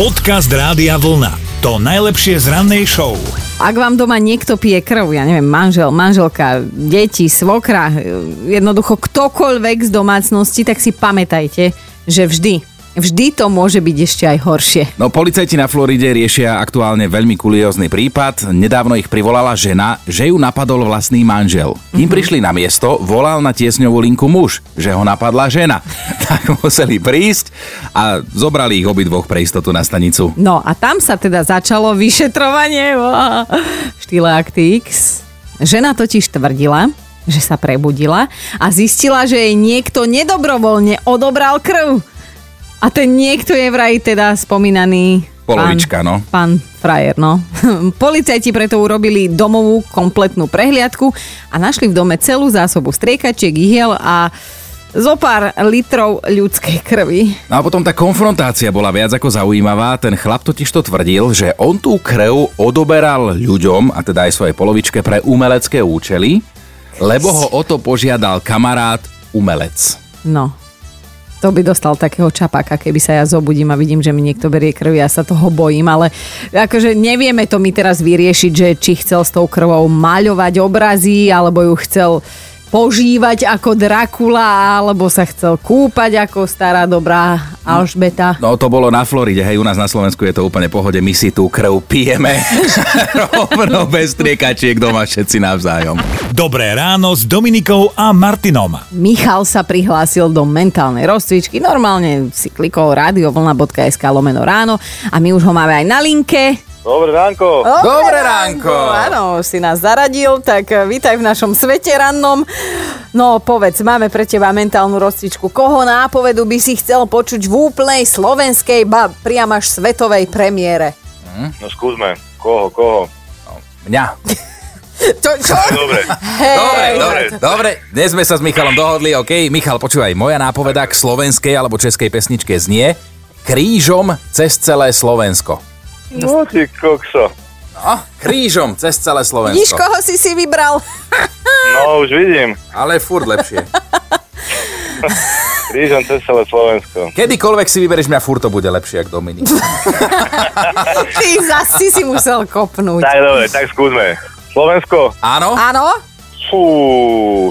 Podcast Rádia Vlna. To najlepšie z rannej show. Ak vám doma niekto pije krv, ja neviem, manžel, manželka, deti, svokra, jednoducho ktokoľvek z domácnosti, tak si pamätajte, že vždy, vždy to môže byť ešte aj horšie. No policajti na Floride riešia aktuálne veľmi kuriózny prípad. Nedávno ich privolala žena, že ju napadol vlastný manžel. Kým mm-hmm. prišli na miesto, volal na tiesňovú linku muž, že ho napadla žena. tak museli prísť a zobrali ich obidvoch pre istotu na stanicu. No a tam sa teda začalo vyšetrovanie štýle X. Žena totiž tvrdila, že sa prebudila a zistila, že jej niekto nedobrovoľne odobral krv. A ten niekto je vraj teda spomínaný Polovička, pán, no. Pán frajer, no. Policajti preto urobili domovú kompletnú prehliadku a našli v dome celú zásobu striekačiek, ihiel a zo pár litrov ľudskej krvi. No a potom tá konfrontácia bola viac ako zaujímavá. Ten chlap totiž to tvrdil, že on tú krv odoberal ľuďom, a teda aj svojej polovičke, pre umelecké účely, lebo ho o to požiadal kamarát umelec. No, to by dostal takého čapáka, keby sa ja zobudím a vidím, že mi niekto berie krv, ja sa toho bojím, ale akože nevieme to my teraz vyriešiť, že či chcel s tou krvou maľovať obrazy, alebo ju chcel požívať ako Drakula, alebo sa chcel kúpať ako stará dobrá Alžbeta. No to bolo na Floride, hej, u nás na Slovensku je to úplne pohode, my si tú krv pijeme rovno bez striekačiek doma všetci navzájom. Dobré ráno s Dominikou a Martinom. Michal sa prihlásil do mentálnej rozcvičky, normálne si klikol radiovlna.sk lomeno ráno a my už ho máme aj na linke. Dobré ránko. Dobré ránko. Áno, si nás zaradil, tak eh, vítaj v našom svete rannom. No povedz, máme pre teba mentálnu rozcvičku. Koho nápovedu by si chcel počuť v úplnej slovenskej, ba priam až svetovej premiére? No skúsme. Koho, koho? Mňa. Čo, čo? Dobre. Hej, Dobre, dobre, dobre. Dnes sme sa s Michalom dohodli, OK. Michal, počúvaj, moja nápoveda k slovenskej alebo českej pesničke znie Krížom cez celé Slovensko. No ty kokso. No, krížom cez celé Slovensko. Vidíš, koho si si vybral? No už vidím. Ale furt lepšie. Krížom cez celé Slovensko. Kedykoľvek si vyberieš mňa, furt to bude lepšie ako Dominik. Ty zasi si musel kopnúť. Tak dobre, tak skúsme. Slovensko. Áno? Áno? Fú,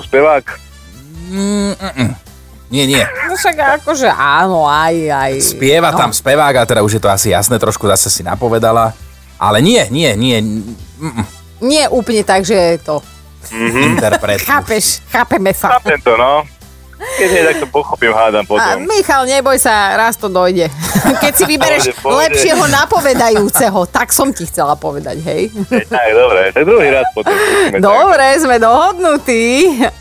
spevák. Nie, nie. No však akože áno, aj, aj. Spieva no. tam spevák a teda už je to asi jasné, trošku zase si napovedala. Ale nie, nie, nie. Mm, Nie úplne tak, že je to. Interpret. Chápeš, chápeme sa. Chápem to, no. Keď nie, tak to pochopím, hádam A potom. Michal, neboj sa, raz to dojde. Keď si vybereš Pôjde, pôjde. lepšieho napovedajúceho, tak som ti chcela povedať, hej. Tak, dobre. Tak druhý raz potom. Dobre, sme dohodnutí.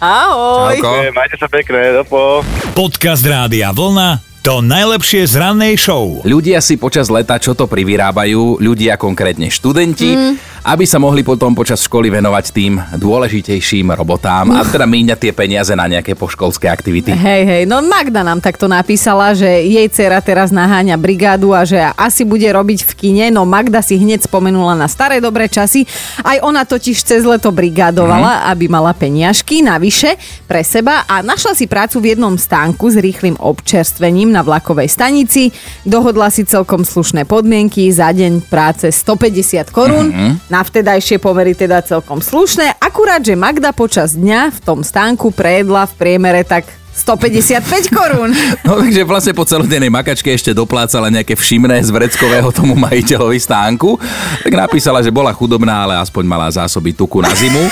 Ahoj. Čauko. Tak. Majte sa pekne, dopo. Podcast Rádia Vlna. To najlepšie z rannej show. Ľudia si počas leta čo to privyrábajú, ľudia konkrétne študenti, mm. Aby sa mohli potom počas školy venovať tým dôležitejším robotám a teda míňať tie peniaze na nejaké poškolské aktivity. Hej, hej, no Magda nám takto napísala, že jej dcera teraz naháňa brigádu a že asi bude robiť v kine, no Magda si hneď spomenula na staré dobré časy. Aj ona totiž cez leto brigádovala, aby mala peniažky navyše pre seba a našla si prácu v jednom stánku s rýchlým občerstvením na vlakovej stanici. Dohodla si celkom slušné podmienky, za deň práce 150 korún, na vtedajšie pomery teda celkom slušné, akurát, že Magda počas dňa v tom stánku prejedla v priemere tak 155 korún. No takže vlastne po celodennej makačke ešte doplácala nejaké všimné z vreckového tomu majiteľovi stánku. Tak napísala, že bola chudobná, ale aspoň mala zásoby tuku na zimu.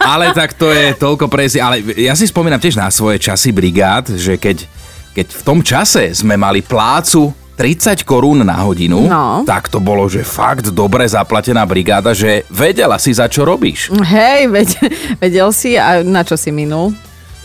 Ale tak to je toľko presi. Ale ja si spomínam tiež na svoje časy brigád, že keď, keď v tom čase sme mali plácu 30 korún na hodinu, No. tak to bolo, že fakt dobre zaplatená brigáda, že vedela si za čo robíš. Hej, ved, vedel si, a na čo si minul?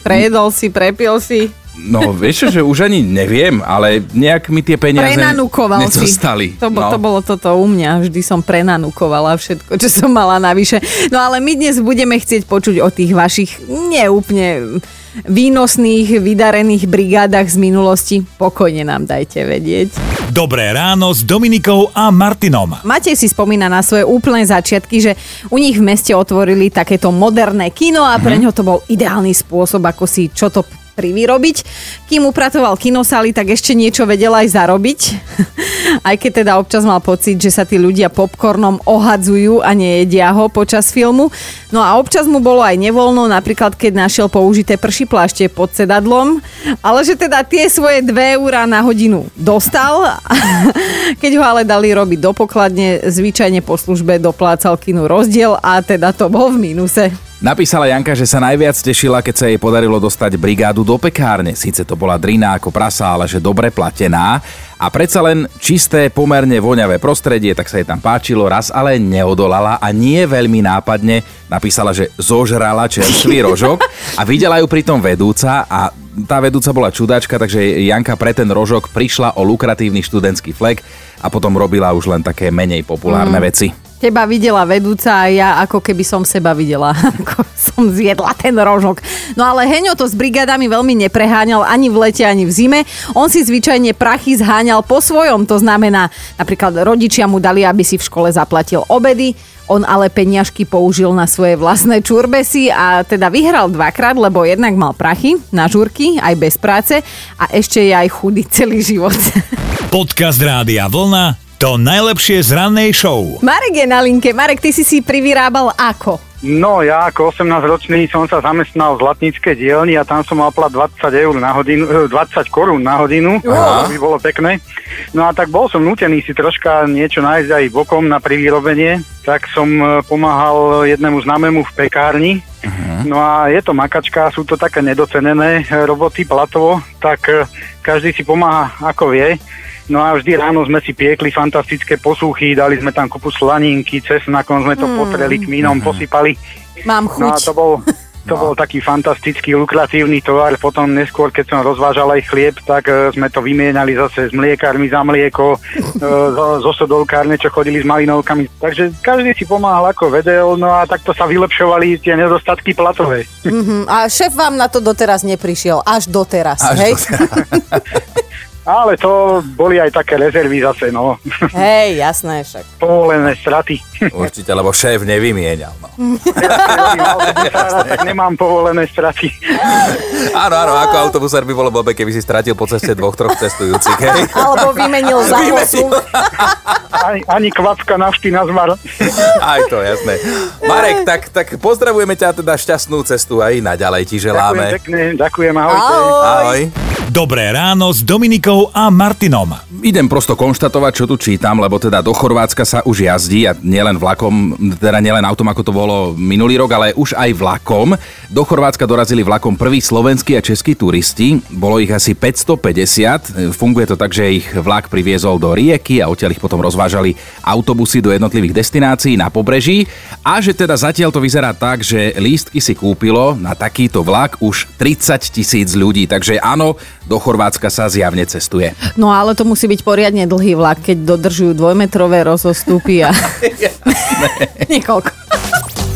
Prejedol si, prepil si, No vieš že už ani neviem, ale nejak mi tie peniaze prenanúkoval si. nezostali. To, bo, no. to bolo toto u mňa, vždy som prenanúkovala všetko, čo som mala navyše. No ale my dnes budeme chcieť počuť o tých vašich neúplne výnosných, vydarených brigádach z minulosti. Pokojne nám dajte vedieť. Dobré ráno s Dominikou a Martinom. Matej si spomína na svoje úplné začiatky, že u nich v meste otvorili takéto moderné kino a pre ňo to bol ideálny spôsob, ako si čo to privyrobiť. Kým upratoval kinosály, tak ešte niečo vedel aj zarobiť. aj keď teda občas mal pocit, že sa tí ľudia popcornom ohadzujú a nejedia ho počas filmu. No a občas mu bolo aj nevoľno, napríklad keď našiel použité prší plášte pod sedadlom, ale že teda tie svoje 2 eurá na hodinu dostal. keď ho ale dali robiť do pokladne, zvyčajne po službe doplácal kinu rozdiel a teda to bol v mínuse. Napísala Janka, že sa najviac tešila, keď sa jej podarilo dostať brigádu do pekárne. Sice to bola drina ako prasa, ale že dobre platená. A predsa len čisté, pomerne voňavé prostredie, tak sa jej tam páčilo, raz ale neodolala a nie veľmi nápadne napísala, že zožrala čerstvý rožok a videla ju pritom vedúca a tá vedúca bola čudačka, takže Janka pre ten rožok prišla o lukratívny študentský flek a potom robila už len také menej populárne mm. veci. Teba videla vedúca a ja ako keby som seba videla. ako som zjedla ten rožok. No ale Heňo to s brigadami veľmi nepreháňal ani v lete, ani v zime. On si zvyčajne prachy zháňal po svojom. To znamená, napríklad rodičia mu dali, aby si v škole zaplatil obedy. On ale peniažky použil na svoje vlastné čurbesy a teda vyhral dvakrát, lebo jednak mal prachy na žurky, aj bez práce a ešte je aj chudý celý život. Podcast Rádia Vlna to najlepšie z rannej show. Marek je na linke. Marek, ty si si privyrábal ako? No ja ako 18-ročný som sa zamestnal v Zlatníckej dielni a tam som mal plat 20 eur na hodinu, 20 eh, korún na hodinu, Aha. to by bolo pekné. No a tak bol som nutený si troška niečo nájsť aj bokom na privyrobenie, tak som eh, pomáhal jednému známemu v pekárni. Uh-huh. No a je to makačka, sú to také nedocenené roboty platovo, tak každý si pomáha ako vie. No a vždy ráno sme si piekli fantastické posúchy, dali sme tam kupu slaninky, cesnakom sme to mm. potreli, kmínom mm-hmm. posypali. Mám chuť. No a to bol, to no. bol taký fantastický, lukratívny tovar. Potom neskôr, keď som rozvážal aj chlieb, tak uh, sme to vymienali zase s mliekármi za mlieko, uh, zo, zo sodolkárne, čo chodili s malinovkami. Takže každý si pomáhal ako vedel, no a takto sa vylepšovali tie nedostatky platové. Mm-hmm. A šéf vám na to doteraz neprišiel, až doteraz, až hej? Doteraz. Ale to boli aj také rezervy zase, no. Hej, jasné však. Povolené straty. Určite, lebo šéf nevymienial, no. Tak nemám povolené straty. Áno, áno, ako autobusár by bolo blbé, keby si stratil po ceste dvoch, troch cestujúcich, hej? Alebo vymenil za ani, ani kvacka nafty na zmar. Aj to, jasné. Marek, tak, tak pozdravujeme ťa teda šťastnú cestu aj naďalej ti želáme. Ďakujem pekne, ďakujem, ahojte. Ahoj. Ahoj. Dobré ráno s Dominikou a Martinom. Idem prosto konštatovať, čo tu čítam, lebo teda do Chorvátska sa už jazdí a nielen vlakom, teda nielen autom, ako to bolo minulý rok, ale už aj vlakom. Do Chorvátska dorazili vlakom prví slovenskí a českí turisti. Bolo ich asi 550. Funguje to tak, že ich vlak priviezol do rieky a odtiaľ ich potom rozvážali autobusy do jednotlivých destinácií na pobreží. A že teda zatiaľ to vyzerá tak, že lístky si kúpilo na takýto vlak už 30 tisíc ľudí. Takže áno, do Chorvátska sa zjavne cestuje. No ale to musí byť poriadne dlhý vlak, keď dodržujú dvojmetrové rozostupy a niekoľko.